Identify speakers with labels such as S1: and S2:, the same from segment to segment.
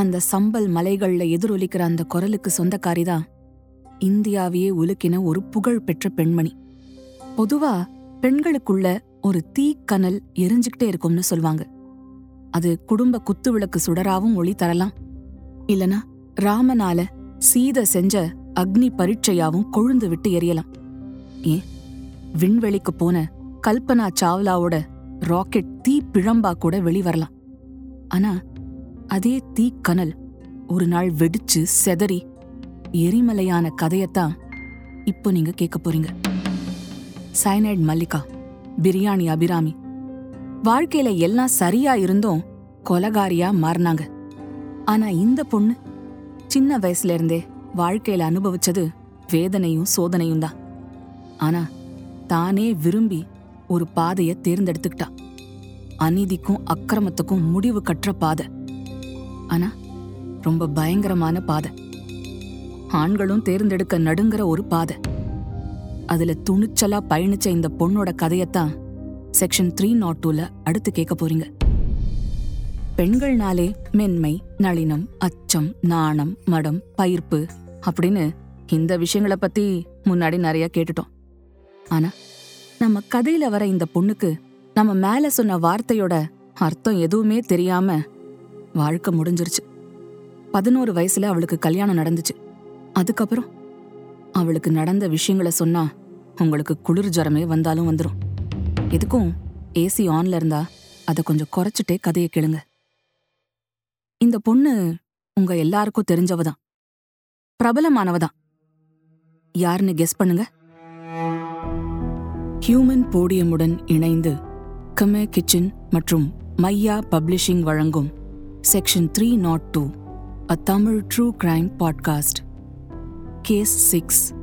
S1: அந்த சம்பல் மலைகள்ல எதிரொலிக்கிற அந்த குரலுக்கு சொந்தக்காரிதான் இந்தியாவையே உலுக்கின ஒரு புகழ் பெற்ற பெண்மணி. பொதுவா பெண்களுக்குள்ள ஒரு தீக்கனல் எரிஞ்சுக்கிட்டே இருக்கும்னு சொல்லுவாங்க அது குடும்ப குத்து விளக்கு சுடராவும் ஒளி தரலாம். இல்லனா ராமனால சீத செஞ்ச அக்னி பரீட்சையாவும் கொழுந்து விட்டு எரியலாம். ஏன் விண்வெளிக்கு போன கல்பனா சாவ்லாவோட ராக்கெட் தீ பிழம்பா கூட வெளிவரலாம் ஆனா அதே தீக்கனல் ஒரு நாள் வெடிச்சு செதறி எரிமலையான கதையத்தான் இப்போ நீங்க கேட்க போறீங்க. சைனைட் மல்லிகா பிரியாணி அபிராமி. வாழ்க்கையில எல்லாம் சரியா இருந்தும் கொலகாரியா மாறினாங்க. ஆனா இந்த பொண்ணு சின்ன வயசுல இருந்தே வாழ்க்கையில அனுபவிச்சது வேதனையும் சோதனையும் தான். ஆனா தானே விரும்பி ஒரு பாதைய தேர்ந்தெடுத்துக்கிட்டா. அநீதிக்கும் அக்கிரமத்துக்கும் முடிவு கற்ற பாதை. ஆனா ரொம்ப பயங்கரமான பாதை. ஆண்களும் தேர்ந்தெடுக்க நடுங்கிற ஒரு பாதை. அதுல துணிச்சலா பயணிச்ச இந்த பொண்ணோட கதையத்தான் செக்ஷன் த்ரீ நாட் டூல அடுத்து கேட்க போறீங்க. பெண்கள்னாலே மென்மை நளினம் அச்சம் நாணம் மடம் பயிர்ப்பு அப்படின்னு இந்த விஷயங்களை பத்தி முன்னாடி நிறைய கேட்டுட்டோம். ஆனா நம்ம கதையில வர இந்த பொண்ணுக்கு நம்ம மேல சொன்ன வார்த்தையோட அர்த்தம் எதுவுமே தெரியாம வாழ்க்கை முடிஞ்சிருச்சு. பதினோரு வயசுல அவளுக்கு கல்யாணம் நடந்துச்சு. அதுக்கப்புறம் அவளுக்கு நடந்த விஷயங்களை சொன்னா உங்களுக்கு குளிர் ஜரமே வந்தாலும் வந்துடும் எதுக்கும் ஏசி ஆன்ல இருந்தா அதை கொஞ்சம் குறைச்சிட்டே கதையை கேளுங்க. இந்த பொண்ணு உங்க எல்லாருக்கும் தெரிஞ்சவதான். பிரபலமானவதான். யாருன்னு கெஸ் பண்ணுங்க. ஹியூமன் போடியமுடன் இணைந்து கமே கிச்சன் மற்றும் மையா பப்ளிஷிங் வழங்கும் section three naught two a Tamil true crime podcast case six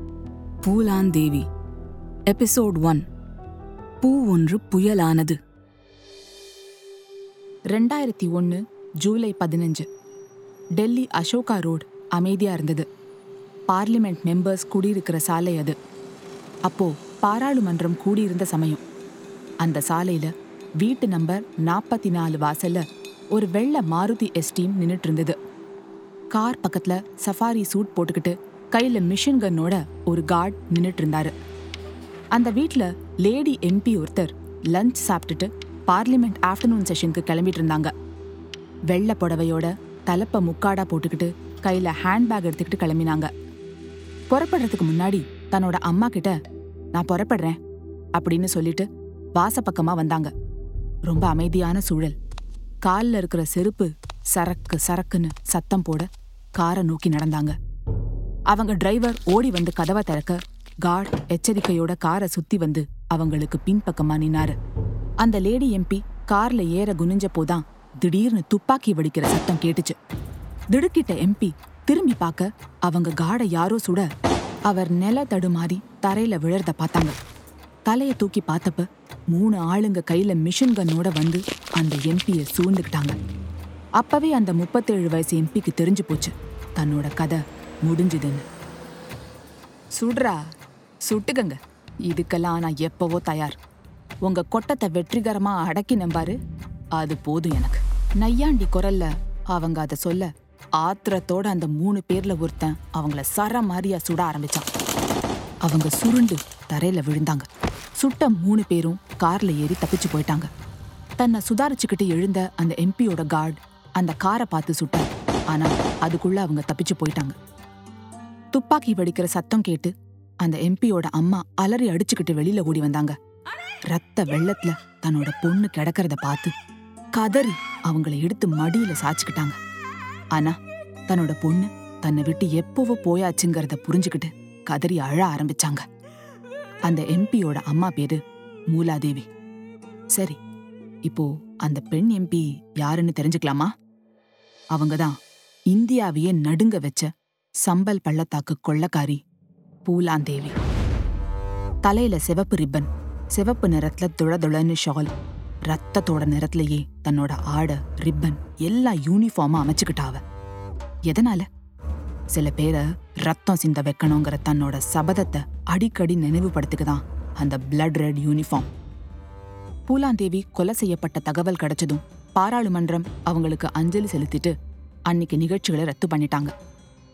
S1: Phoolan Devi episode one பூ ஒன்று புயலானது.
S2: ரெண்டாயிரத்தி ஒன்று ஜூலை பதினஞ்சு. டெல்லி அசோகா ரோடு அமைதியாக இருந்தது. பார்லிமெண்ட் மெம்பர்ஸ் குடியிருக்கிற சாலை அது. அப்போ பாராளுமன்றம் கூடியிருந்த சமயம். அந்த சாலையில் வீட்டு நம்பர் நாற்பத்தி நாலு வாசலில் ஒரு வெள்ளை மாருதி எஸ்டீம் நின்றுட்டு இருந்தது கார் பக்கத்துல சஃபாரி சூட் போட்டுக்கிட்டு கையில மிஷின் கன்னோட ஒரு கார்ட் நின்றுட்டு இருந்தாரு அந்த வீட்டில் லேடி எம்பி ஒருத்தர் லஞ்ச் சாப்பிட்டுட்டு பார்லிமெண்ட் ஆஃப்டர்நூன் செஷனுக்கு கிளம்பிட்டு இருந்தாங்க வெள்ளை புடவையோட தலப்ப முக்காடா போட்டுக்கிட்டு கையில ஹேண்ட்பேக் எடுத்துக்கிட்டு கிளம்பினாங்க. புறப்படுறதுக்கு முன்னாடி தன்னோட அம்மா கிட்ட நான் புறப்படுறேன் அப்படின்னு சொல்லிட்டு வாசப்பக்கமா வந்தாங்க. ரொம்ப அமைதியான சூழல். கால்ல இருக்கிற செருப்பு சரக்கு சரக்குன்னு சத்தம் போட காரை நோக்கி நடந்தாங்க. அவங்க டிரைவர் ஓடி வந்து கதவை திறக்க கார்டு எச்சரிக்கையோட காரை சுத்தி வந்து அவங்களுக்கு பின்பக்கமா நின்னாரு. அந்த லேடி எம்பி கார்ல ஏற குனிஞ்ச போதான் திடீர்னு துப்பாக்கி வெடிக்கிற சத்தம் கேட்டுச்சு. திடுக்கிட்ட எம்பி திரும்பி பார்க்க அவங்க காடை யாரோ சுட அவர் நில தடுமாறி தரையில விழறத பார்த்தாங்க. தலைய தூக்கி பார்த்தப்ப மூணு ஆளுங்க கையில மிஷின் கன்னோட வந்து அந்த எம்பிய சூழ்ந்துக்கிட்டாங்க. அப்பவே அந்த முப்பத்தேழு வயசு எம்பிக்கு தெரிஞ்சு போச்சு. தன்னோட கதை முடிஞ்சுதுன்னு. சுடுறா சுட்டுக்கங்க. இதுக்கெல்லாம் நான் எப்பவோ தயார். உங்க கொட்டத்தை வெற்றிகரமா அடக்கி நம்பாரு அது போதும் எனக்கு. நையாண்டி குரல்ல அவங்க அதை சொல்ல ஆத்திரத்தோட அந்த மூணு பேர்ல ஒருத்தன் அவங்கள சர மாதிரியா சுட ஆரம்பிச்சான். அவங்க சுருண்டு தரையில விழுந்தாங்க. சுட்ட மூணு பேரும் கார்ல ஏறி தப்பிச்சு போயிட்டாங்க. தன்னை சுதாரிச்சுக்கிட்டு எழுந்த அந்த எம்பியோட கார்டு அந்த காரை பார்த்து சுட்டார். ஆனா அதுக்குள்ள அவங்க தப்பிச்சு போயிட்டாங்க. துப்பாக்கி வெடிக்கிற சத்தம் கேட்டு அந்த எம்பியோட அம்மா அலறி அடிச்சுக்கிட்டு வெளியில ஓடி வந்தாங்க. ரத்த வெள்ளத்துல தன்னோட பொண்ணு கிடக்கிறத பார்த்து கதறி அவங்கள எடுத்து மடியில சாச்சுக்கிட்டாங்க ஆனா தன்னோட பொண்ணு தன்னை விட்டு எப்பவோ போயாச்சுங்கிறத புரிஞ்சுக்கிட்டு கதறி அழ ஆரம்பிச்சாங்க. அந்த எம்பியோட அம்மா பேரு மூலாதேவி. சரி இப்போ அந்த பெண் எம்பி யாருன்னு தெரிஞ்சுக்கலாமா? அவங்க தான் இந்தியாவையே நடுங்க வச்ச சம்பல் பள்ளத்தாக்கு கொள்ளக்காரி பூலாந்தேவி. தலையில சிவப்பு ரிப்பன் சிவப்பு நிறத்துல துளதுளன்னு ஷால் ரத்தத்தோட நிறத்திலேயே தன்னோட ஆடை ரிப்பன் எல்லா யூனிஃபார்மா அமைச்சுக்கிட்டாவ எதனால? சில பேரை ரத்தம் சிந்த வைக்கணுங்கிற தன்னோட சபதத்தை அடிக்கடி நினைவுபடுத்துக்குதான் அந்த பிளட் ரெட் யூனிஃபார்ம் பூலாந்தேவி கொலை செய்யப்பட்ட தகவல் கிடைச்சதும் பாராளுமன்றம் அவங்களுக்கு அஞ்சலி செலுத்திட்டு அன்னைக்கு நிகழ்ச்சிகளை ரத்து பண்ணிட்டாங்க.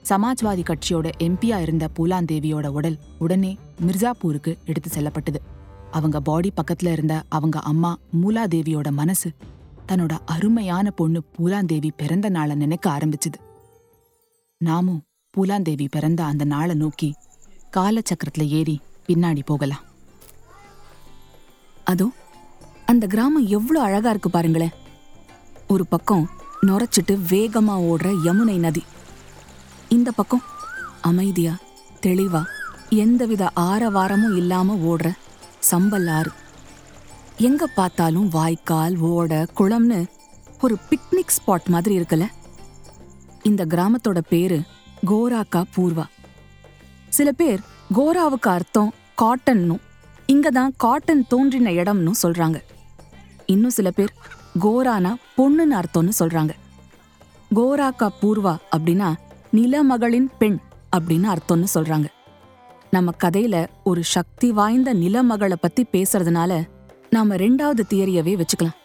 S2: சமாஜ்வாதி கட்சியோட எம்பியா இருந்த பூலாந்தேவியோட உடல் உடனே மிர்சாப்பூருக்கு எடுத்து செல்லப்பட்டது. அவங்க பாடி பக்கத்துல இருந்த அவங்க அம்மா மூலாதேவியோட மனசு தன்னோட அருமையான பொண்ணு பூலாந்தேவி பிறந்த நாளை நினைக்க ஆரம்பிச்சுது. நாமும் பூலாந்தேவி பிறந்த அந்த நாளை நோக்கி காலச்சக்கரத்துல ஏறி பின்னாடி போகலாம்.
S1: அதோ அந்த கிராமம் எவ்வளோ அழகா இருக்கு பாருங்களேன் ஒரு பக்கம் நுரைச்சிட்டு வேகமா ஓடுற யமுனை நதி. இந்த பக்கம் அமைதியா தெளிவா எந்தவித ஆரவாரமும் இல்லாம ஓடுற சம்பல் ஆறு. எங்க பார்த்தாலும் வாய்க்கால் ஓட குளம்னு ஒரு பிக்னிக் ஸ்பாட் மாதிரி இருக்குல்ல. இந்த கிராமத்தோட பேரு கோராக்கா பூர்வா. சில பேர் கோராவுக்கு அர்த்தம் காட்டன்னும் இங்க தான் காட்டன் தோன்றின இடம்னு சொல்றாங்க. இன்னும் சில பேர் கோரானா பொண்ணுன்னு அர்த்தம்னு சொல்றாங்க. கோராக்கா பூர்வா அப்படின்னா நிலமகளின் பெண் அப்படின்னு அர்த்தம்னு சொல்றாங்க. நம்ம கதையில ஒரு சக்தி வாய்ந்த நிலமகளை பத்தி பேசுறதுனால நாம ரெண்டாவது தியரியவே வச்சுக்கலாம்.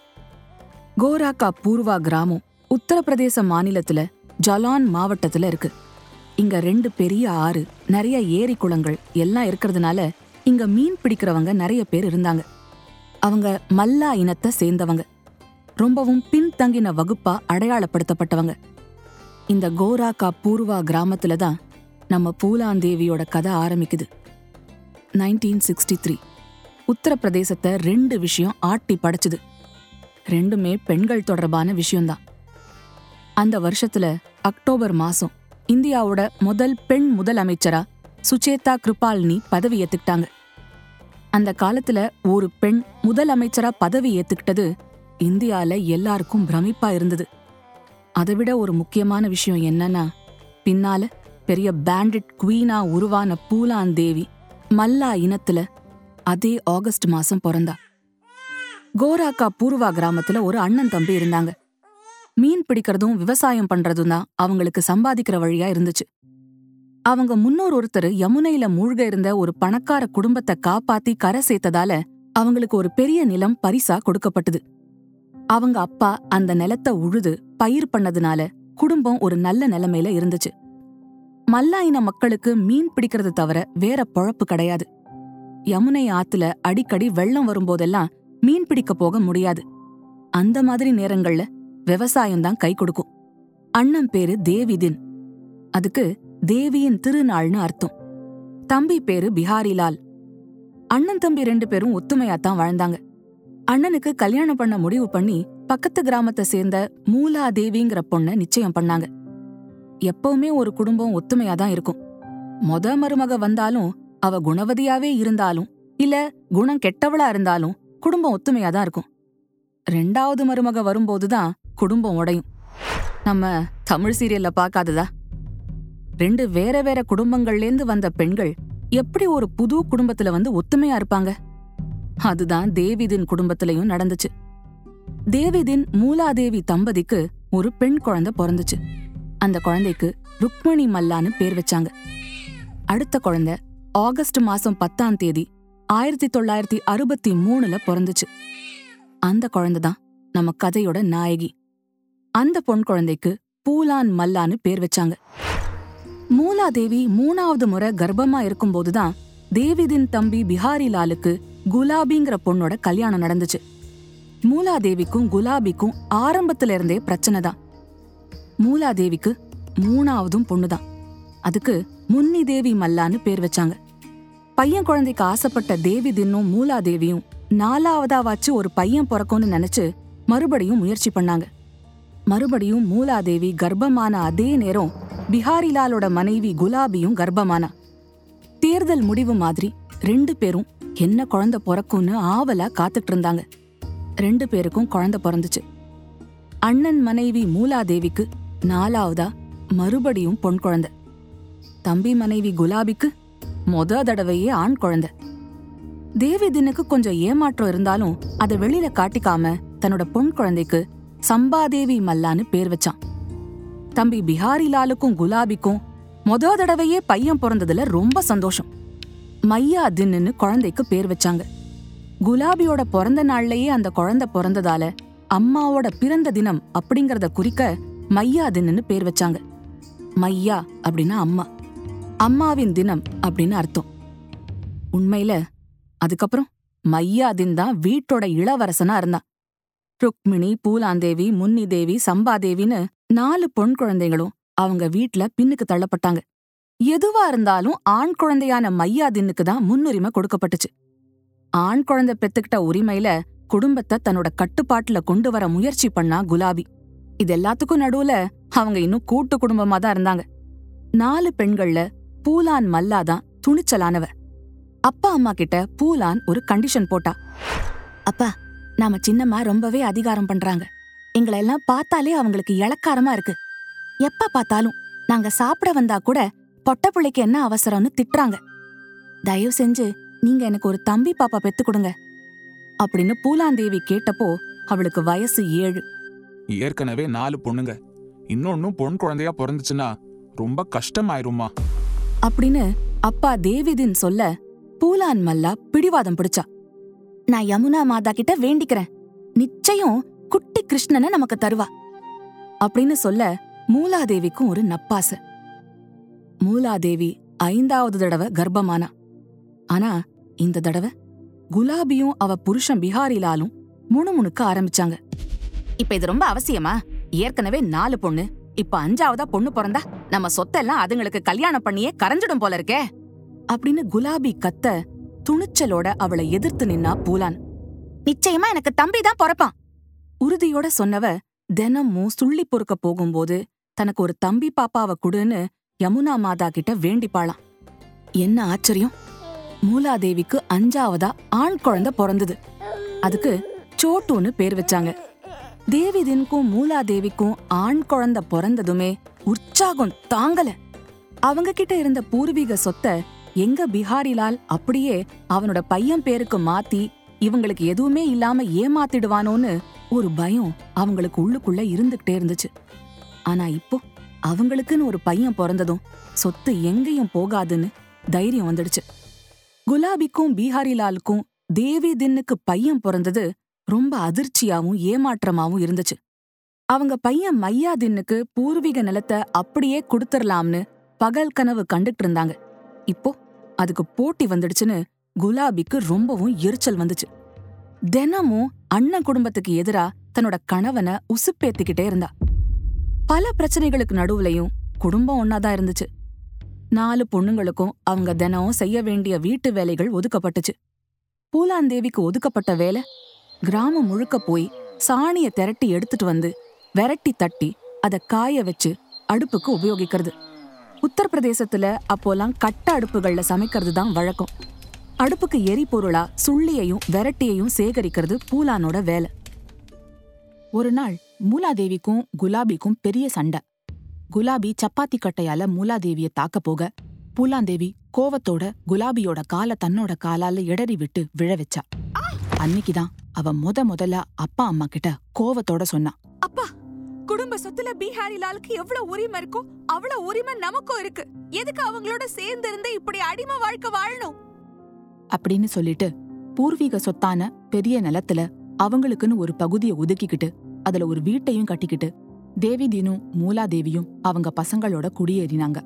S1: கோராக்கா பூர்வா கிராமம் உத்தரப்பிரதேச மாநிலத்துல ஜலான் மாவட்டத்துல இருக்கு. இங்க ரெண்டு பெரிய ஆறு நிறைய ஏரி குளங்கள் எல்லாம் இருக்கிறதுனால இங்க மீன் பிடிக்கிறவங்க நிறைய பேர் இருந்தாங்க. அவங்க மல்லா இனத்தை சேர்ந்தவங்க. ரொம்பவும் பின்தங்கின வகுப்பா அடையாளப்படுத்தப்பட்டவங்க. இந்த கோராக்கா பூர்வா கிராமத்துல தான் நம்ம பூலாந்தேவியோட கதை ஆரம்பிக்குது. Nineteen sixty three. உத்தரப்பிரதேசத்தை ரெண்டு விஷயம் ஆட்டி படைச்சுது. ரெண்டுமே பெண்கள் தொடர்பான விஷயம்தான். அந்த வருஷத்துல அக்டோபர் மாசம் இந்தியாவோட முதல் பெண் முதலமைச்சரா சுச்சேதா கிருபாலினி பதவி ஏத்துக்கிட்டாங்க. அந்த காலத்துல ஒரு பெண் முதலமைச்சரா பதவி ஏத்துக்கிட்டது இந்தியால எல்லாருக்கும் பிரமிப்பா இருந்தது. அதை விட ஒரு முக்கியமான விஷயம் என்னன்னா பின்னால பெரிய பேண்டிட் குவீனா உருவான பூலான் தேவி மல்லா இனத்துல அதே ஆகஸ்ட் மாசம் பிறந்தா. கோராக்கா பூர்வா கிராமத்துல ஒரு அண்ணன் தம்பி இருந்தாங்க. மீன் பிடிக்கிறதும் விவசாயம் பண்றதும் தான் அவங்களுக்கு சம்பாதிக்கிற வழியா இருந்துச்சு. அவங்க முன்னோர் ஒருத்தர் யமுனையில மூழ்க இருந்த ஒரு பணக்கார குடும்பத்தை காப்பாத்தி கரை சேர்த்ததால அவங்களுக்கு ஒரு பெரிய நிலம் பரிசா கொடுக்கப்பட்டது. அவங்க அப்பா அந்த நிலத்தை உழுது பயிர் பண்ணதுனால குடும்பம் ஒரு நல்ல நிலைமையில இருந்துச்சு. மல்லாயின மக்களுக்கு மீன் பிடிக்கிறது தவிர வேற பொழப்பு கிடையாது. யமுனை ஆத்துல அடிக்கடி வெள்ளம் வரும்போதெல்லாம் மீன் பிடிக்க போக முடியாது. அந்த மாதிரி நேரங்கள்ல விவசாயம்தான் கை கொடுக்கும். அண்ணன் பேரு தேவிதின். அதுக்கு தேவியின் திருநாள்னு அர்த்தம். தம்பி பேரு பிஹாரிலால். அண்ணன் தம்பி ரெண்டு பேரும் ஒத்துமையாத்தான் வாழ்ந்தாங்க. அண்ணனுக்கு கல்யாணம் பண்ண முடிவு பண்ணி பக்கத்து கிராமத்தை சேர்ந்த மூலா தேவிங்கிற பொண்ண நிச்சயம் பண்ணாங்க. எப்பவுமே ஒரு குடும்பம் ஒத்துமையா தான் இருக்கும். மொத மருமக வந்தாலும் அவ குணவதியாவே இருந்தாலும் இல்ல குணம் கெட்டவளா இருந்தாலும் குடும்பம் ஒத்துமையா தான் இருக்கும். ரெண்டாவது மருமக வரும்போதுதான் குடும்பம் உடையும். நம்ம தமிழ் சீரியல்ல பார்க்காததா? ரெண்டு வேற வேற குடும்பங்கள்லேந்து வந்த பெண்கள் எப்படி ஒரு புது குடும்பத்துல வந்து ஒத்துமையா இருப்பாங்க? அதுதான் தேவிதின் குடும்பத்திலையும் நடந்துச்சு. தேவிதின் மூலாதேவி தம்பதிக்கு ஒரு பெண் குழந்தை பிறந்துச்சு. அந்த குழந்தைக்கு ருக்மணி மல்லான்னு பேர் வச்சாங்க. அடுத்த குழந்தை ஆகஸ்ட் மாசம் பத்தாம் தேதி ஆயிரத்தி தொள்ளாயிரத்தி அறுபத்தி மூணுல பிறந்துச்சு. அந்த குழந்தை தான் நம்ம கதையோட நாயகி. அந்த பொன் குழந்தைக்கு பூலான் மல்லான்னு பேர் வச்சாங்க. மூலாதேவி மூணாவது முறை கர்ப்பமா இருக்கும்போதுதான் தேவிதின் தம்பி பிஹாரிலாலுக்கு குலாபிங்கிற பொண்ணோட கல்யாணம் நடந்துச்சு. மூலாதேவிக்கும் குலாபிக்கும் ஆரம்பத்துல இருந்தே பிரச்சனை தான். மூலாதேவிக்கு மூணாவதும் பொண்ணுதான் அதுக்கு முன்னி தேவி மல்லான்னு பேர் வச்சாங்க. பையன் குழந்தைக்கு ஆசைப்பட்ட தேவி தின்னும் மூலாதேவியும் நாலாவதாவாச்சு ஒரு பையன் பிறக்கும்னு நினைச்சு மறுபடியும் முயற்சி பண்ணாங்க. மறுபடியும் மூலாதேவி கர்ப்பமான அதே நேரம் பிஹாரிலாலோட மனைவி குலாபியும் கர்ப்பமானா. தேர்தல் முடிவு மாதிரி ரெண்டு பேரும் என்ன குழந்தை பிறக்கும்னு ஆவலா காத்துட்டு இருந்தாங்க. ரெண்டு பேருக்கும் குழந்தை பிறந்துச்சு. அண்ணன் மனைவி மூலாதேவிக்கு நாலாவதா மறுபடியும் பொன் குழந்தை. தம்பி மனைவி குலாபிக்கு மொத தடவையே ஆண் குழந்தை. தேவிதினுக்கு கொஞ்சம் ஏமாற்றம் இருந்தாலும் அதை வெளியில காட்டிக்காம தன்னோட பொன் குழந்தைக்கு சம்பாதேவி மல்லான்னு பேர் வச்சான். தம்பி பிஹாரிலாலுக்கும் குலாபிக்கும் மொத தடவையே பையன் பிறந்ததுல ரொம்ப சந்தோஷம். மையா தின்னு குழந்தைக்கு பேர் வச்சாங்க. குலாபியோட பிறந்த நாள்லயே அந்த குழந்தை பிறந்ததால அம்மாவோட பிறந்த தினம் அப்படிங்கறத குறிக்க மையா தின்னு பேர் வச்சாங்க. மையா அப்படின்னா அம்மா. அம்மாவின் தினம் அப்படின்னு அர்த்தம். உண்மையில அதுக்கப்புறம் மையாதின் தான் வீட்டோட இளவரசனா இருந்தான். ருக்மிணி பூலாந்தேவி முன்னிதேவி சம்பாதேவின்னு நாலு பொன் குழந்தைகளும் அவங்க வீட்ல பின்னுக்கு தள்ளப்பட்டாங்க. எதுவா இருந்தாலும் ஆண் குழந்தையான மையாதின்னுக்கு தான் முன்னுரிமை கொடுக்கப்பட்டுச்சு. ஆண் குழந்தை பெத்துக்கிட்ட உரிமையில குடும்பத்தை தன்னோட கட்டுப்பாட்டுல கொண்டு வர முயற்சி பண்ணா குலாபி. இது எல்லாத்துக்கும் நடுவுல அவங்க இன்னும் கூட்டு குடும்பமா தான் இருந்தாங்க. நாலு பெண்கள்ல பூலான் மல்லா தான் துணிச்சலானவ. அப்பா அம்மா கிட்ட பூலான் ஒரு கண்டிஷன் போட்டா. அப்பா நாம சின்னம்மா ரொம்பவே அதிகாரம் பண்றாங்க. எங்களை எல்லாம் பார்த்தாலே அவங்களுக்கு இளக்காரமா இருக்கு. எப்ப பார்த்தாலும் நாங்க சாப்பிட வந்தா கூட பொட்ட பிள்ளைக்கு என்ன அவசரம்னு திட்டுறாங்க. தயவு செஞ்சு நீங்க எனக்கு ஒரு தம்பி பாப்பா பெத்து கொடுங்க. அப்படின்னு பூலாந்தேவி கேட்டப்போ அவளுக்கு வயசு ஏழு.
S3: ஏற்கனவே நாலு பொண்ணுங்க. இன்னொன்னும் பொன் குழந்தையா பிறந்துச்சுன்னா ரொம்ப கஷ்டமாயிரும்மா.
S1: அப்படின்னு அப்பா தேவிதின் சொல்ல பூலான் மல்லா பிடிவாதம் பிடிச்சா. நான் யமுனா மாதா கிட்ட வேண்டிக்கிறேன். நிச்சயம் குட்டி கிருஷ்ணனை நமக்கு தருவா. அப்படின்னு சொல்ல மூலாதேவிக்கும் ஒரு நப்பாசை. மூலாதேவி ஐந்தாவது தடவை கர்ப்பமானா. ஆனா இந்த தடவை குலாபியும் அவ புருஷன் பிஹாரிலாலும் முணுமுணுக்க ஆரம்பிச்சாங்க. இப்ப இது ரொம்ப அவசியமா? ஏற்கனவே நாலு பொண்ணு. இப்ப அஞ்சாவதா பொண்ணு பிறந்தா நம்ம சொத்தெல்லாம் அதுங்களுக்கு கல்யாணம் பண்ணியே கரைஞ்சிடும் போல இருக்கே. அப்படின்னு குலாபி கத்த துணிச்சலோட அவளை எதிர்த்து நின்னா பூலான். நிச்சயமா எனக்கு தம்பி தான் பிறப்பான். உறுதியோட சொன்னவ தினமும் சுள்ளி பொறுக்க போகும்போது தனக்கு ஒரு தம்பி பாப்பாவ குடுன்னு யமுனா மாதா கிட்ட வேண்டிப்பாளாம். என்ன ஆச்சரியம்? மூலாதேவிக்கு அஞ்சாவதா ஆண் குழந்தை பிறந்தது. அதுக்கு சோட்டுன்னு பேர் வச்சாங்க. தேவிதின்க்கும் மூலாதேவிக்கும் ஆண் குழந்தை பிறந்ததுமே உற்சாகம் தாங்கல. அவங்க கிட்ட இருந்த பூர்வீக சொத்தை எங்க பிஹாரிலால் அப்படியே அவனோட பையன் பேருக்கு மாத்தி இவங்களுக்கு எதுவுமே இல்லாம ஏமாத்திடுவானோன்னு ஒரு பயம் அவங்களுக்கு உள்ளுக்குள்ள இருந்துகிட்டே இருந்துச்சு. ஆனா இப்போ அவங்களுக்குன்னு ஒரு பையன் பிறந்ததும் சொத்து எங்கேயும் போகாதுன்னு தைரியம் வந்துடுச்சு. குலாபிக்கும் பீஹாரிலாலுக்கும் தேவி தின்னுக்கு பையன் பிறந்தது ரொம்ப அதிர்ச்சியாவும் ஏமாற்றமாவும் இருந்துச்சு. அவங்க பையன் மையா தின்னுக்கு பூர்வீக நிலத்தை அப்படியே கொடுத்துடலாம்னு பகல் கனவு கண்டுட்டு இருந்தாங்க. இப்போ அதுக்கு போட்டி வந்துடுச்சுன்னு குலாபிக்கு ரொம்பவும் எரிச்சல் வந்துச்சு. தினமும் அண்ணன் குடும்பத்துக்கு எதிரா தன்னோட கணவனை உசுப்பேத்திக்கிட்டே இருந்தா. பல பிரச்சனைகளுக்கு நடுவுலயும் குடும்பம் ஒன்னாதான் இருந்துச்சு. நாலு பொண்ணுங்களுக்கும் அவங்க தினம் செய்ய வேண்டிய வீட்டு வேலைகள் ஒதுக்கப்பட்டுச்சு. பூலாந்தேவிக்கு ஒதுக்கப்பட்ட வேலை கிராமம் முழுக்க போய் சாணிய திரட்டி எடுத்துட்டு வந்து விரட்டி தட்டி அத காய வச்சு அடுப்புக்கு உபயோகிக்கிறது. உத்தரப்பிரதேசத்துல அப்போலாம் கட்ட அடுப்புகள்ல சமைக்கிறது தான் வழக்கம். அடுப்புக்கு எரிபொருளா சுள்ளியையும் விரட்டியையும் சேகரிக்கிறது பூலானோட வேலை.
S2: ஒரு நாள் மூலாதேவிக்கும் குலாபிக்கும் பெரிய சண்டை. குலாபி சப்பாத்தி கட்டையால மூலாதேவிய தாக்க போக பூலாந்தேவி கோவத்தோட குலாபியோட காலை தன்னோட காலால இடறி விட்டு விழ வச்சா. அன்னைக்குதான் அவ முத முதல்ல அப்பா அம்மா கிட்ட கோவத்தோட சொன்னா.
S1: அப்பா குடும்ப சொத்துல பீஹாரி லாலுக்கு எவ்வளவு உரிமை இருக்கோ அவ்வளவு உரிமை நமக்கும் இருக்கு. எதுக்கு அவங்களோட சேர்ந்து இருந்து இப்படி அடிமை வாழ்க்கை வாழணும்?
S2: அப்படின்னு சொல்லிட்டு பூர்வீக சொத்தான பெரிய நிலத்துல அவங்களுக்குன்னு ஒரு பகுதியை ஒதுக்கிக்கிட்டு அதுல ஒரு வீட்டையும் கட்டிக்கிட்டு தேவி தினும் மூலாதேவியும் அவங்க பசங்களோட குடியேறினாங்க.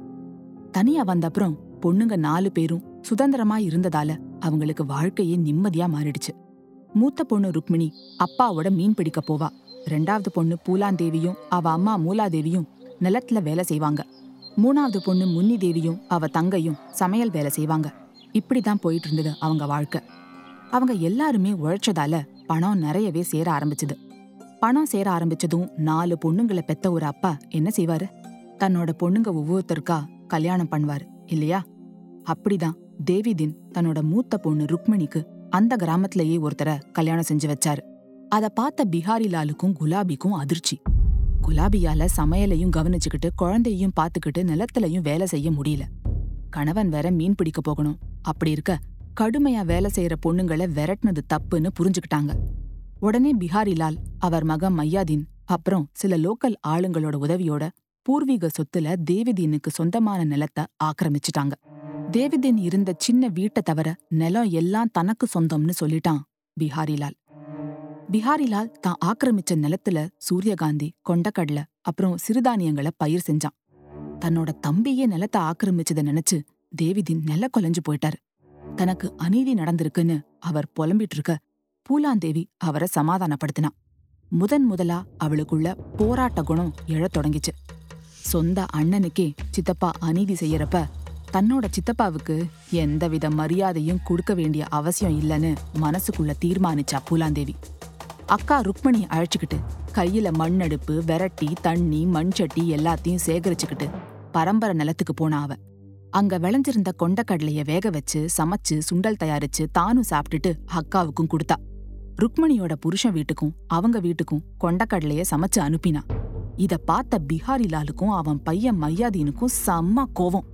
S2: தனியா வந்த அப்புறம் பொண்ணுங்க நாலு பேரும் சுதந்திரமா இருந்ததால அவங்களுக்கு வாழ்க்கையே நிம்மதியா மாறிடுச்சு. மூத்த பொண்ணு ருக்மிணி அப்பாவோட மீன் பிடிக்க போவா. ரெண்டாவது பொண்ணு பூலாந்தேவியும் அவ அம்மா மூலாதேவியும் நிலத்துல வேலை செய்வாங்க. மூணாவது பொண்ணு முன்னி தேவியும் அவ தங்கையும் சமையல் வேலை செய்வாங்க. இப்படிதான் போயிட்டு இருந்தது அவங்க வாழ்க்கை. அவங்க எல்லாருமே உழைச்சதால பணம் நிறையவே சேர ஆரம்பிச்சது. பணம் சேர ஆரம்பிச்சதும் நாலு பொண்ணுங்களை பெத்த ஒரு அப்பா என்ன செய்வாரு? தன்னோட பொண்ணுங்க ஒவ்வொருத்தருக்கா கல்யாணம் பண்ணுவாரு இல்லையா? அப்படிதான் தேவிதின் தன்னோட மூத்த பொண்ணு ருக்மிணிக்கு அந்த கிராமத்திலேயே ஒருத்தரை கல்யாணம் செஞ்சு வச்சாரு. அதை பார்த்த பிஹாரிலாலுக்கும் குலாபிக்கும் அதிர்ச்சி. குலாபியால சமையலையும் கவனிச்சுக்கிட்டு குழந்தையும் பார்த்துக்கிட்டு நிலத்திலையும் வேலை செய்ய முடியல. கணவன் வேற மீன் பிடிக்க போகணும். அப்படி இருக்க கடுமையா வேலை செய்யற பொண்ணுங்களை விரட்டினது தப்புன்னு புரிஞ்சுக்கிட்டாங்க. உடனே பிஹாரிலால் அவர் மகன் மையாதீன் அப்புறம் சில லோக்கல் ஆளுங்களோட உதவியோட பூர்வீக சொத்துல தேவிதீனுக்கு சொந்தமான நிலத்தை ஆக்கிரமிச்சிட்டாங்க. தேவிதீன் இருந்த சின்ன வீட்டை தவிர நிலம் எல்லாம் தனக்கு சொந்தம்னு சொல்லிட்டான் பிஹாரிலால். பிஹாரிலால் தான் ஆக்கிரமிச்ச நிலத்துல சூரியகாந்தி கொண்டக்கடலை அப்புறம் சிறுதானியங்களை பயிர் செஞ்சான். தன்னோட தம்பியே நிலத்தை ஆக்கிரமிச்சதை நினைச்சு தேவிதின் நில கொலைஞ்சு போயிட்டாரு. தனக்கு அநீதி நடந்திருக்குன்னு அவர் புலம்பிட்டு இருக்க பூலாந்தேவி அவரை சமாதானப்படுத்தினா முதன் முதலா அவளுக்குள்ள போராட்ட குணம் எழத் தொடங்கிச்சு. சொந்த அண்ணனுக்கே சித்தப்பா அநீதி செய்யறப்ப தன்னோட சித்தப்பாவுக்கு எந்தவித மரியாதையும் கொடுக்க வேண்டிய அவசியம் இல்லைன்னு மனசுக்குள்ள தீர்மானிச்சா பூலாந்தேவி. அக்கா ருக்மணி அழைச்சுக்கிட்டு கையில மண்ணடுப்பு விரட்டி தண்ணி மண் சட்டி எல்லாத்தையும் சேகரிச்சுக்கிட்டு பரம்பரை நிலத்துக்கு போனா அவ. அங்க விளைஞ்சிருந்த கொண்டக்கடலைய வேக வச்சு சமைச்சு சுண்டல் தயாரிச்சு தானும் சாப்பிட்டுட்டு அக்காவுக்கும் கொடுத்தா. ருக்மணியோட புருஷன் வீட்டுக்கும் அவங்க வீட்டுக்கும் கொண்டக்கடலைய சமைச்சு அனுப்பினா. இத பார்த்த பிஹாரிலாலுக்கும் அவன் பையன் மையாதீனுக்கும் செம்ம கோவம்.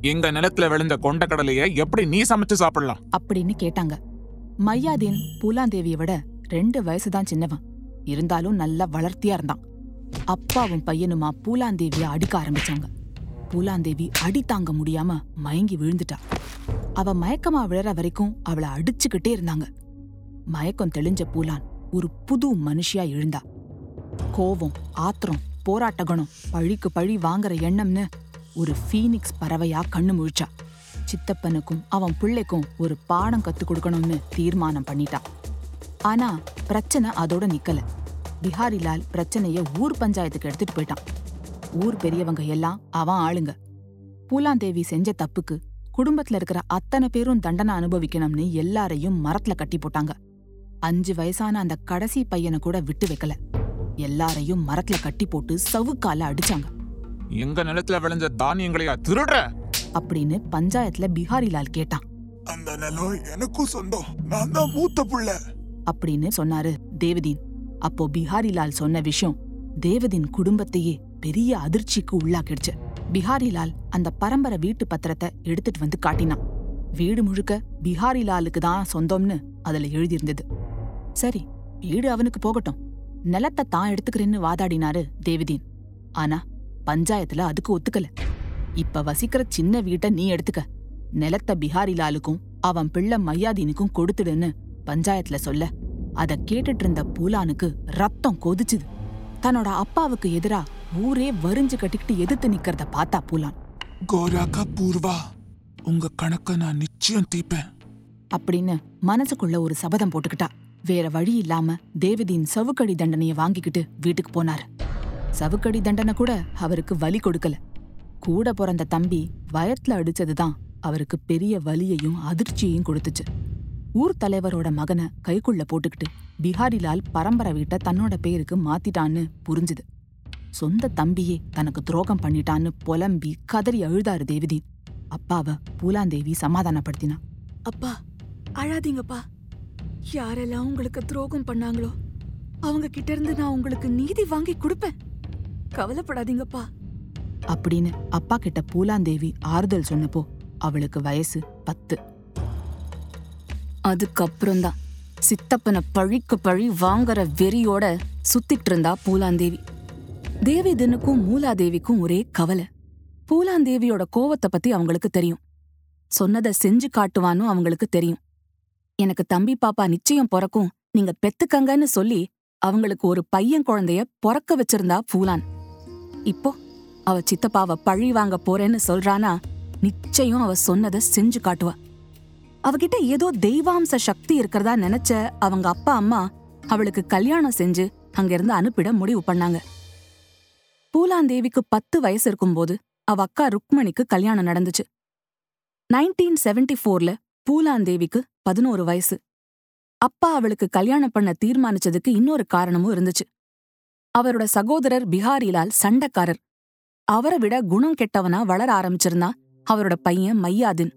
S3: எங்க நிலத்துல விளைந்த கொண்டக்கடலைய எப்படி நீ சமைச்சு சாப்பிடலாம்?
S2: அப்படின்னு கேட்டாங்க. மையாதீன் பூலாந்தேவியை விட ரெண்டு வயசுதான் சின்னவன். இருந்தாலும் நல்லா வளர்த்தியா இருந்தான். அப்பாவும் பையனுமா பூலாந்தேவிய அடிக்க ஆரம்பிச்சாங்க. பூலாந்தேவி அடி தாங்க முடியாம மயங்கி விழுந்துட்டா. அவ மயக்கமா விழற வரைக்கும் அவளை அடிச்சுக்கிட்டே இருந்தாங்க. மயக்கம் தெளிஞ்ச பூலான் ஒரு புது மனுஷியா எழுந்தா. கோவம் ஆத்திரம் போராட்ட குணம் பழிக்கு பழி வாங்குற எண்ணம்னு ஒரு ஃபீனிக்ஸ் பறவையா கண்ணு முழிச்சா. சித்தப்பனுக்கும் அவன் பிள்ளைக்கும் ஒரு பாடம் கத்துக் கொடுக்கணும்னு தீர்மானம் பண்ணிட்டான் ஆனா பிரச்சனை அதோட நிக்கல. பிஹாரிலால் பிரச்சனைய ஊர் பஞ்சாயத்துக்கு எடுத்துட்டு போயிட்டான். ஊர் பெரியவங்க எல்லாம் அவன் ஆளுங்க. பூலாந்தேவி செஞ்ச தப்புக்கு குடும்பத்துல இருக்கிற அத்தனை பேரும் தண்டனை அனுபவிக்கணும்னு எல்லாரையும் மரத்துல கட்டி போட்டாங்க. அஞ்சு வயசான அந்த கடைசி பையனை கூட விட்டு வைக்கல. எல்லாரையும் மரத்துல கட்டி போட்டு சவுக்கால அடிச்சாங்க.
S3: எங்க நிலத்துல விளைஞ்ச தானியங்களையா திருடுற?
S2: அப்படின்னு பஞ்சாயத்துல பிஹாரிலால் கேட்டான்.
S4: அந்த நிலம் எனக்கும் சொந்தம். நான் தான் மூத்த புள்ள.
S2: அப்படின்னு சொன்னாரு தேவதீன். அப்போ பிஹாரிலால் சொன்ன விஷயம் தேவதின் குடும்பத்தையே பெரிய அதிர்ச்சிக்கு உள்ளாக்கிடுச்சு. பிஹாரிலால் அந்த பரம்பரை வீட்டு பத்திரத்தை எடுத்துட்டு வந்து காட்டினான். வீடு முழுக்க பிஹாரிலாலுக்கு தான் சொந்தம்னு அதுல எழுதியிருந்தது. சரி வீடு அவனுக்கு போகட்டும். நிலத்தை தான் எடுத்துக்கிறேன்னு வாதாடினாரு தேவதீன். ஆனா பஞ்சாயத்துல அதுக்கு ஒத்துக்கல. இப்ப வசிக்கிற சின்ன வீட்டை நீ எடுத்துக்க. நிலத்தை பிஹாரிலாலுக்கும் அவன் பிள்ளை மையாதீனுக்கும் கொடுத்துடுன்னு பஞ்சாயத்துல சொல்ல. அத கேட்டுட்டு இருந்த பூலானுக்கு ரத்தம் கொதிச்சுது. தன்னோட அப்பாவுக்கு எதிரா ஊரே வரிஞ்சு கட்டிக்கிட்டு எதிர்த்து நிக்கிறத பார்த்தா பூலான்.
S4: கோராக்கா பூர்வா உங்க கணக்க நான் நிச்சயம் தீப்பேன்
S2: அப்படின்னு மனசுக்குள்ள ஒரு சபதம் போட்டுக்கிட்டா. வேற வழி இல்லாம தேவதியின் சவுக்கடி தண்டனைய வாங்கிக்கிட்டு வீட்டுக்கு போனாரு. சவுக்கடி தண்டனை கூட அவருக்கு வலி கொடுக்கல. கூட பிறந்த தம்பி வயத்துல அடிச்சதுதான் அவருக்கு பெரிய வலியையும் அதிர்ச்சியையும் கொடுத்துச்சு. ஊர் தலைவரோட மகனை கைக்குள்ள போட்டுக்கிட்டு பிஹாரிலால் பரம்பரை வீட்டை தன்னோட பேருக்கு மாத்திட்டான்னு புரிஞ்சுது. சொந்த தம்பியே தனக்கு துரோகம் பண்ணிட்டான்னு புலம்பி கதறி அழுதாரு தேவதி. அப்பாவ பூலாந்தேவி சமாதானப்படுத்தினா.
S1: அப்பா அழாதீங்கப்பா. யாரெல்லாம் உங்களுக்கு துரோகம் பண்ணாங்களோ அவங்க கிட்ட இருந்து நான் உங்களுக்கு நீதி வாங்கி கொடுப்பேன். கவலைப்படாதீங்கப்பா.
S2: அப்படின்னு அப்பா கிட்ட பூலாந்தேவி ஆறுதல் சொன்னப்போ அவளுக்கு வயசு பத்து.
S1: அதுக்கப்புறம்தான் சித்தப்பனை பழிக்கு பழி வாங்குற வெறியோட சுத்திட்டு இருந்தா பூலாந்தேவி. தேவி தினுக்கும் மூலாதேவிக்கும் ஒரே கவலை. பூலாந்தேவியோட கோவத்தை பத்தி அவங்களுக்கு தெரியும். சொன்னதை செஞ்சு காட்டுவானும் அவங்களுக்கு தெரியும். எனக்கு தம்பி பாப்பா நிச்சயம் பிறக்கும். நீங்க பெத்துக்கங்கன்னு சொல்லி அவங்களுக்கு ஒரு பையன் குழந்தைய பொறக்க வச்சிருந்தா பூலான். இப்போ அவ சித்தப்பாவ பழி வாங்க போறேன்னு சொல்றானா நிச்சயம் அவ சொன்னதை செஞ்சு காட்டுவா. அவகிட்ட ஏதோ தெய்வாம்ச சக்தி இருக்கிறதா நினைச்ச அவங்க அப்பா அம்மா அவளுக்கு கல்யாணம் செஞ்சு அங்கிருந்து அனுப்பிட முடிவு பண்ணாங்க. பூலாந்தேவிக்கு பத்து வயசு இருக்கும்போது அவ அக்கா ருக்மணிக்கு கல்யாணம் நடந்துச்சு. நைன்டீன் செவன்டி ஃபோர்ல பூலாந்தேவிக்கு பதினோரு வயசு. அப்பா அவளுக்கு கல்யாணம் பண்ண தீர்மானிச்சதுக்கு இன்னொரு காரணமும் இருந்துச்சு. அவரோட சகோதரர் பிஹாரிலால் சண்டைக்காரர். அவரை விட குணம் கெட்டவனா வளர ஆரம்பிச்சிருந்தா அவரோட பையன் மையாதின்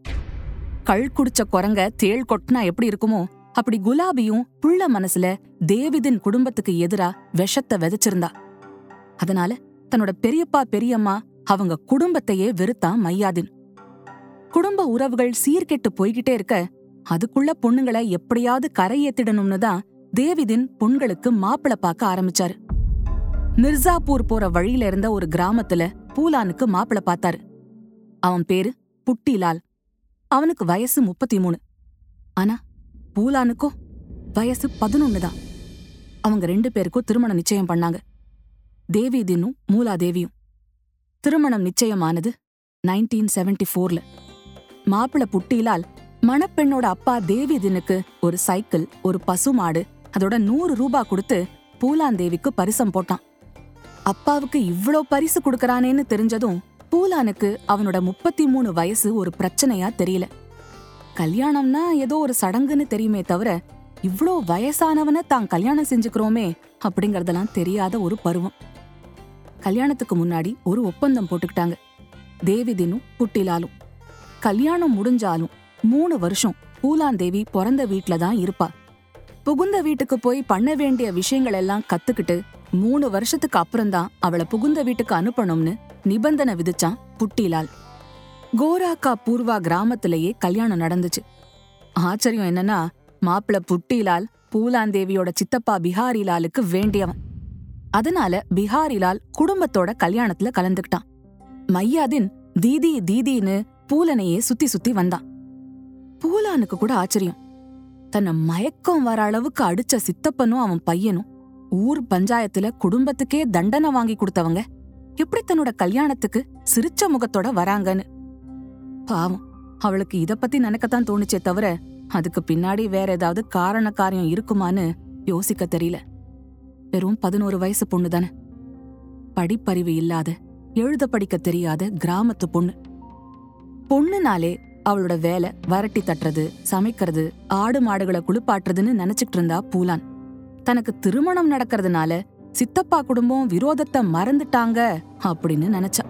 S1: கள் குடிச்ச குரங்க தேள் கொட்டினா எப்படி இருக்குமோ அப்படி குலாபியும் புள்ள மனசுல தேவிதின் குடும்பத்துக்கு எதிரா விஷத்தை விதைச்சிருந்தா. அதனால தன்னோட பெரியப்பா பெரியம்மா அவங்க குடும்பத்தையே வெறுத்தான் மையாதின் குடும்ப உறவுகள் சீர்கெட்டு போய்கிட்டே இருக்க அதுக்குள்ள பொண்ணுங்களை எப்படியாவது கரையேத்திடணும்னு தான் தேவிதின் பொண்களுக்கு மாப்பிள பார்க்க ஆரம்பிச்சாரு. மிர்சாப்பூர் போற வழியில இருந்த ஒரு கிராமத்துல பூலானுக்கு மாப்பிள பார்த்தாரு. அவன் பேரு புட்டிலால். அவனுக்கு வயசு முப்பத்தி மூணு ஆனா பூலானுக்கோ வயசு பதினொன்னு தான். அவங்க ரெண்டு பேருக்கும் திருமணம் நிச்சயம் பண்ணாங்க. தேவி தின்னும் மூலாதேவியும் திருமணம் நிச்சயமானது நைன்டீன் செவன்டி ஃபோர்ல. மாப்பிள புட்டிலால் மணப்பெண்ணோட அப்பா தேவி தினுக்கு ஒரு சைக்கிள் ஒரு பசுமாடு அதோட நூறு ரூபா கொடுத்து பூலாந்தேவிக்கு பரிசம் போட்டான். அப்பாவுக்கு இவ்ளோ பரிசு கொடுக்கறானேன்னு தெரிஞ்சதும் பூலானுக்கு அவனோட முப்பத்தி மூணு வயசு ஒரு பிரச்சனையா தெரியல. கல்யாணம்னா ஏதோ ஒரு சடங்குன்னு தெரியுமே தவிர இவ்ளோ வயசானவன தான் கல்யாணம் செஞ்சுக்கிறோமே அப்படிங்கறதெல்லாம் தெரியாத ஒரு பருவம். கல்யாணத்துக்கு முன்னாடி ஒரு ஒப்பந்தம் போட்டுக்கிட்டாங்க. தேவிதினும் புட்டிலாலும் கல்யாணம் முடிஞ்சாலும் மூணு வருஷம் பூலாந்தேவி பிறந்த வீட்ல தான் இருப்பா. புகுந்த வீட்டுக்கு போய் பண்ண வேண்டிய விஷயங்கள் எல்லாம் கத்துக்கிட்டு மூணு வருஷத்துக்கு அப்புறம்தான் அவளை புகுந்த வீட்டுக்கு அனுப்பணும்னு நிபந்தனை விதிச்சான் புட்டிலால். கோராக்கா பூர்வா கிராமத்திலேயே கல்யாணம் நடந்துச்சு. ஆச்சரியம் என்னன்னா மாப்பிள புட்டிலால் பூலாந்தேவியோட சித்தப்பா பிஹாரிலாலுக்கு வேண்டியவன். அதனால பிஹாரிலால் குடும்பத்தோட கல்யாணத்துல கலந்துக்கிட்டான். மையாதின் தீதி தீதின்னு பூலனையே சுத்தி சுத்தி வந்தான். பூலானுக்கு கூட ஆச்சரியம். தன்னை மயக்கம் வர அளவுக்கு அடிச்ச சித்தப்பனும் அவன் பையனும் ஊர் பஞ்சாயத்துல குடும்பத்துக்கே தண்டனை வாங்கி கொடுத்தவங்க எப்படி தன்னோட கல்யாணத்துக்கு சிரிச்ச முகத்தோட வராங்கன்னு? பாவம் அவளுக்கு இத பத்தி நினைக்கத்தான் தோணுச்சே தவிர அதுக்கு பின்னாடி வேற ஏதாவது காரண காரியம் இருக்குமான்னு யோசிக்க தெரியல. வெறும் பதினோரு வயசு பொண்ணு தானே. படிப்பறிவு இல்லாத எழுத படிக்க தெரியாத கிராமத்து பொண்ணு. பொண்ணுனாலே அவளோட வேலை வரட்டி தட்டுறது சமைக்கிறது ஆடு மாடுகளை குளிப்பாட்டுறதுன்னு நினைச்சிட்டு இருந்தா பூலான். தனக்கு திருமணம் நடக்கிறதுனால சித்தப்பா குடும்பம் விரோதத்தை மறந்துட்டாங்க அப்படின்னு நினைச்சா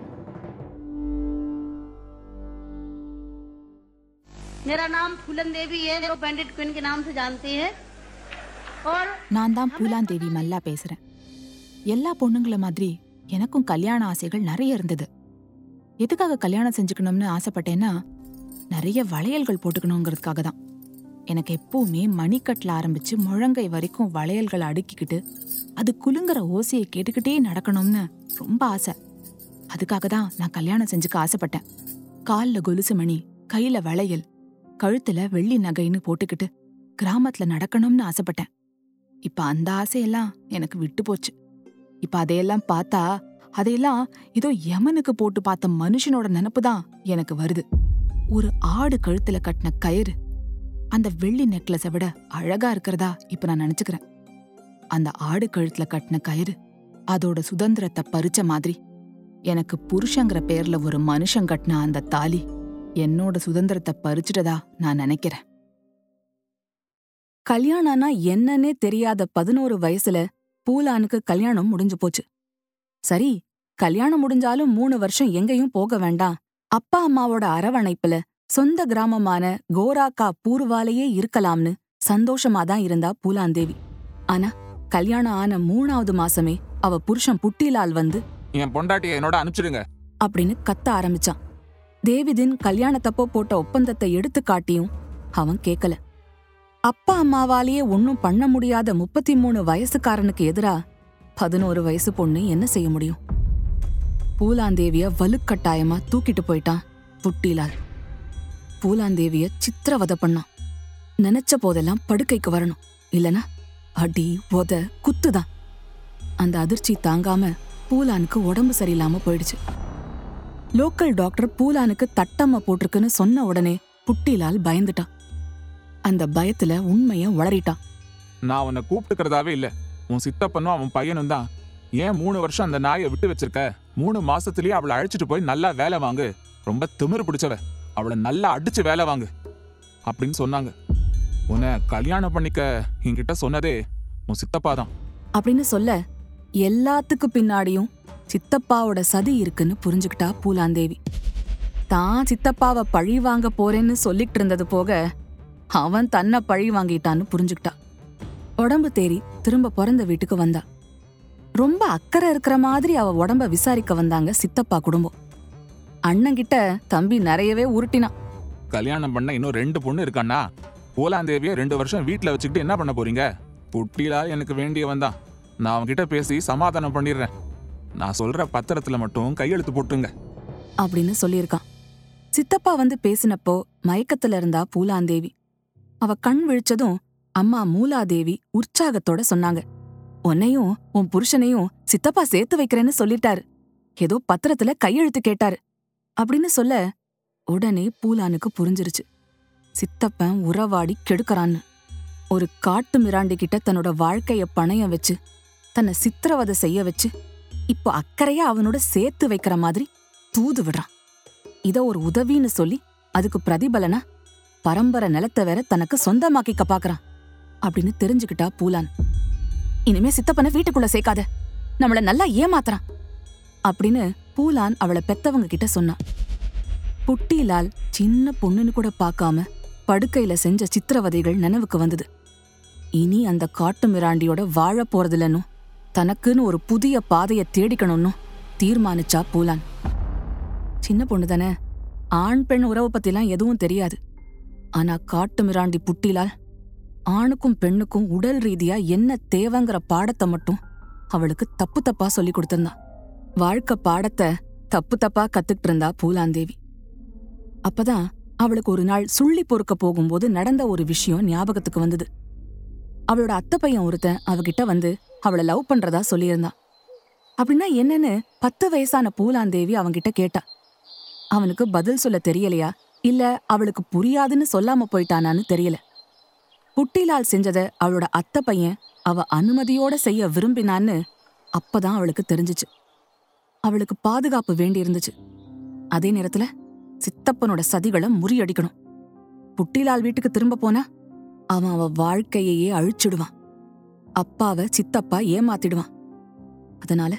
S5: मेरा नाम फूलन देवी है जो पंडित क्वीन के नाम से जानती है और
S2: நான் தான் பூலாந்தேவி மல்லா பேசுறேன் எல்லா பொண்ணுங்கள மாதிரி எனக்கும் கல்யாண ஆசைகள் நிறைய இருந்தது எதுக்காக கல்யாணம் செஞ்சுக்கணும்னு ஆசைப்பட்டேன்னா நிறைய வளையல்கள் போட்டுக்கணுங்கிறதுக்காக தான் எனக்கு எப்பவுமே மணிக்கட்டில் ஆரம்பிச்சு முழங்கை வரைக்கும் வளையல்களை அடுக்கிக்கிட்டு அது குலுங்குற ஓசையை கேட்டுக்கிட்டே நடக்கணும்னு ரொம்ப ஆசை. அதுக்காக தான் நான் கல்யாணம் செஞ்சுக்க ஆசைப்பட்டேன். கால்ல கொலுசு மணி கையில வளையல் கழுத்துல வெள்ளி நகைன்னு போட்டுக்கிட்டு கிராமத்துல நடக்கணும்னு ஆசைப்பட்டேன். இப்ப அந்த ஆசையெல்லாம் எனக்கு விட்டு போச்சு. இப்ப அதையெல்லாம் பார்த்தா அதையெல்லாம் ஏதோ யமனுக்கு போட்டு பார்த்த மனுஷனோட நினப்பு தான் எனக்கு வருது. ஒரு ஆடு கழுத்துல கட்டின கயிறு அந்த வெள்ளி நெக்லஸை விட அழகா இருக்கிறதா இப்ப நான் நினைச்சுக்கிறேன். அந்த ஆடு கழுத்துல கட்டின கயிறு அதோட சுதந்திரத்தை பறிச்ச மாதிரி. எனக்கு புருஷங்கிற பேர்ல ஒரு மனுஷன் கட்டின அந்த தாலி என்னோட சுதந்திரத்தை பறிச்சிட்டதா நான் நினைக்கிறேன்.
S1: கல்யாணம்னா என்னன்னே தெரியாத பதினோரு வயசுல பூலானுக்கு கல்யாணம் முடிஞ்சு போச்சு. சரி கல்யாணம் முடிஞ்சாலும் மூணு வருஷம் எங்கேயும் போக வேண்டாம். அப்பா அம்மாவோட அரவணைப்புல சொந்த கிராமமான கோராக்கா பூர்வாலேயே இருக்கலாம்னு சந்தோஷமா தான் இருந்தா பூலாந்தேவி. ஆனா கல்யாணம் ஆன மூணாவது மாசமே அவ புருஷன் புட்டிலால் வந்து
S3: என் பொண்டாட்டியை என்னோட அனுப்பிச்சிடுங்க.
S1: அப்படின்னு கத்த ஆரம்பிச்சான். தேவிதின் கல்யாணத்தப்போ போட்ட ஒப்பந்தத்தை எடுத்து காட்டியும் அவன் கேக்கல. அப்பா அம்மாவாலேயே ஒன்னும் பண்ண முடியாத முப்பத்தி மூணு வயசுக்காரனுக்கு எதிரா பதினோரு வயசு பொண்ணு என்ன செய்ய முடியும்? பூலாந்தேவிய வலுக்கட்டாயமா தூக்கிட்டு போயிட்டான் புட்டிலால். பூலாந்தேவிய சித்திரவதை பண்ணான். நினைச்ச போதெல்லாம் படுக்கைக்கு வரணும். இல்லனா அடி உத குத்துதான். அந்த அதிர்ச்சி தாங்காம பூலானுக்கு உடம்பு சரியில்லாம போயிடுச்சு. லோக்கல் டாக்டர் பூலானுக்கு தட்டம்மா போட்டிருக்குன்னு சொன்ன உடனே புட்டிலால் பயந்துட்டான். அந்த பயத்துல உண்மைய உளறிட்டான்
S3: நான் உன்னை கூப்பிட்டுக்கிறதாவே இல்ல. உன் சித்தப்பனும் அவன் பையனும் தான். ஏன் மூணு வருஷம் அந்த நாயை விட்டு வச்சிருக்க? மூணு மாசத்துலயே அவளை அழைச்சிட்டு போய் நல்லா வேலை வாங்கு. ரொம்ப திமிர் பிடிச்சவன் அவளை நல்லா அடிச்சு வேலை வாங்கு அப்படின்னு சொன்னாங்க. உன்னை கல்யாணம் பண்ணிக்க என்கிட்ட சொன்னதே உன் சித்தப்பா தான்.
S1: அப்படின்னு சொல்ல எல்லாத்துக்கு பின்னாடியும் சித்தப்பாவோட சதி இருக்குன்னு புரிஞ்சுக்கிட்டா பூலாந்தேவி. தான் சித்தப்பாவை பழி வாங்க போறேன்னு சொல்லிட்டு இருந்தது போக அவன் தன்னை பழி வாங்கிட்டான்னு புரிஞ்சுக்கிட்டா. உடம்பு தேறி திரும்ப பிறந்த வீட்டுக்கு வந்தா. ரொம்ப அக்கறை இருக்கிற மாதிரி அவ உடம்ப விசாரிக்க வந்தாங்க சித்தப்பா குடும்பம். அண்ணங்கிட்ட தம்பி நிறையவே உருட்டினான்.
S3: கல்யாணம் பண்ண இன்னும் ரெண்டு பொண்ணு இருக்கான்னா பூலாந்தேவிய ரெண்டு வருஷம் வீட்ல வச்சுக்கிட்டு என்ன பண்ண போறீங்க? புட்டிலா எனக்கு வேண்டியவன் தான். நான் அவன்கிட்ட பேசி சமாதானம் பண்ணிடுறேன். நான் சொல்ற பத்திரத்துல மட்டும் கையெழுத்து போட்டுங்க.
S1: அப்படின்னு சொல்லியிருக்கான். சித்தப்பா வந்து பேசினப்போ மயக்கத்துல இருந்தா பூலாந்தேவி. அவ கண் விழிச்சதும் அம்மா மூலாதேவி உற்சாகத்தோட சொன்னாங்க. உன்னையும் உன் புருஷனையும் சித்தப்பா சேர்த்து வைக்கிறேன்னு சொல்லிட்டாரு. ஏதோ பத்திரத்துல கையெழுத்து கேட்டாரு. அப்படின்னு சொல்ல உடனே பூலானுக்கு புரிஞ்சிருச்சு. சித்தப்பன் உறவாடி கெடுக்கறான்னு. ஒரு காட்டு மிராண்டி கிட்ட தன்னோட வாழ்க்கைய பணையம் வச்சு தன்னை சித்திரவதை செய்ய வச்சு இப்போ அக்கறையா அவனோட சேர்த்து வைக்கிற மாதிரி தூது விடுறான். இத ஒரு உதவின்னு சொல்லி அதுக்கு பிரதிபலனா பரம்பரை நிலத்தை வேற தனக்கு சொந்தமாக்கிக்க பாக்குறான் அப்படின்னு தெரிஞ்சுக்கிட்டா பூலான். இனிமே சித்தப்பனை வீட்டுக்குள்ள சேர்க்காத. நம்மள நல்லா ஏமாத்துறான் அப்படின்னு பூலான் அவளை பெத்தவங்க கிட்ட சொன்னான். புட்டிலால் சின்ன பொண்ணுன்னு கூட பார்க்காம படுக்கையில செஞ்ச சித்திரவதைகள் நினைவுக்கு வந்தது. இனி அந்த காட்டு மிராண்டியோட வாழ போறதில்லன்னு தனக்குன்னு ஒரு புதிய பாதைய தேடிக்கணும்னு தீர்மானிச்சா பூலான். சின்ன பொண்ணு தானே ஆண் பெண் உறவு பத்திலாம் எதுவும் தெரியாது. ஆனா காட்டு மிராண்டி புட்டிலால் ஆணுக்கும் பெண்ணுக்கும் உடல் ரீதியா என்ன தேவைங்கிற பாடத்தை மட்டும் அவளுக்கு தப்பு தப்பா சொல்லி கொடுத்திருந்தான் வாழ்க்கை பாடத்தை தப்பு தப்பா கத்துக்கிட்டு இருந்தா பூலாந்தேவி. அப்பதான் அவளுக்கு ஒரு நாள் சுள்ளி பொறுக்க போகும்போது நடந்த ஒரு விஷயம் ஞாபகத்துக்கு வந்தது. அவளோட அத்தை பையன் ஒருத்தன் அவகிட்ட வந்து அவளை லவ் பண்றதா சொல்லியிருந்தான் அப்படின்னா என்னன்னு பத்து வயசான பூலாந்தேவி அவன்கிட்ட கேட்டா. அவனுக்கு பதில் சொல்ல தெரியலையா? இல்ல அவளுக்கு புரியாதுன்னு சொல்லாம போயிட்டானான்னு தெரியல. குட்டிலால் செஞ்சத அவளோட அத்தை பையன் அவ அனுமதியோட செய்ய விரும்பினான்னு அப்பதான் அவளுக்கு தெரிஞ்சுச்சு. அவளுக்கு பாதுகாப்பு வேண்டியிருந்துச்சு. அதே நேரத்துல சித்தப்பனோட சதிகளை முறியடிக்கணும். புட்டிலால் வீட்டுக்கு திரும்ப போனா அவன் அவ வாழ்க்கையையே அழிச்சிடுவான். அப்பாவை சித்தப்பா ஏமாத்திடுவான். அதனால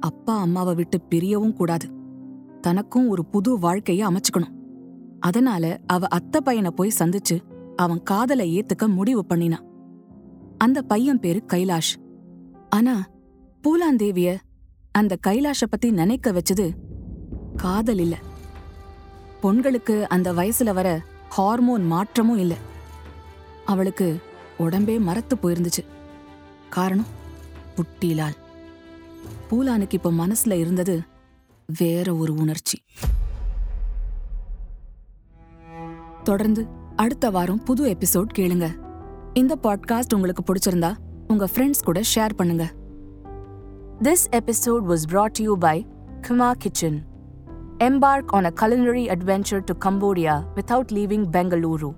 S1: அப்பா அம்மாவை விட்டு பிரியவும் கூடாது. தனக்கும் ஒரு புது வாழ்க்கைய அமைச்சுக்கணும். அதனால அவ அத்தை பையனை போய் சந்திச்சு அவன் காதலை ஏத்துக்க முடிவு பண்ணினான். அந்த பையன் பேரு கைலாஷ். ஆனா பூலாந்தேவிய அந்த கைலாஷ பத்தி நினைக்க வச்சது காதல் இல்ல. பொண்களுக்கு அந்த வயசுல வர ஹார்மோன் மாற்றமும் இல்ல. அவளுக்கு உடம்பே மரத்து போயிருந்துச்சு. காரணம்? புட்டிலால். பூலானுக்கு இப்ப மனசுல இருந்தது வேற ஒரு உணர்ச்சி. தொடர்ந்து அடுத்த வாரம் புது எபிசோட் கேளுங்க. இந்த பாட்காஸ்ட் உங்களுக்கு பிடிச்சிருந்தா உங்க ஃப்ரெண்ட்ஸ் கூட ஷேர் பண்ணுங்க. This episode was brought to you by Kumar Kitchen. Embark on a culinary adventure to Cambodia without leaving Bengaluru.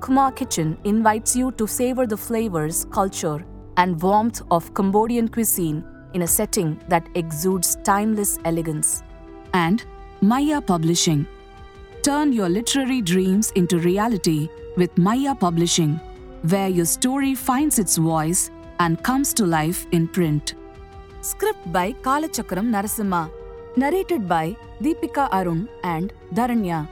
S1: Kumar Kitchen invites you to savor the flavors, culture, and warmth of Cambodian cuisine in a setting that exudes timeless elegance. And Maya Publishing. Turn your literary dreams into reality with Maya Publishing, where your story finds its voice and comes to life in print. Script by Kalachakram Narasimha. Narrated by Deepika Arun and Dharanya.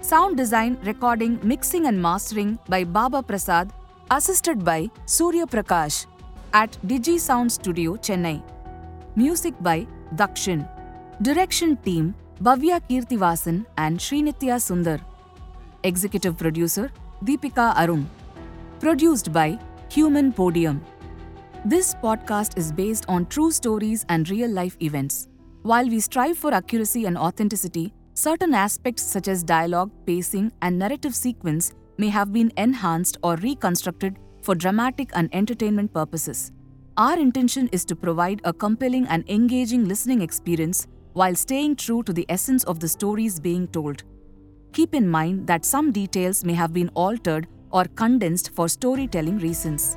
S1: Sound design, recording, mixing, and mastering by Baba Prasad, assisted by Surya Prakash at Digi Sound Studio, Chennai. Music by Dakshin. Direction team Bhavya Kirtivasan and Srinitya Sundar. Executive producer Deepika Arun. Produced by Human Podium. This podcast is based on true stories and real life events. While we strive for accuracy and authenticity, certain aspects such as dialogue, pacing, and narrative sequence may have been enhanced or reconstructed for dramatic and entertainment purposes. Our intention is to provide a compelling and engaging listening experience while staying true to the essence of the stories being told. Keep in mind that some details may have been altered or condensed for storytelling reasons.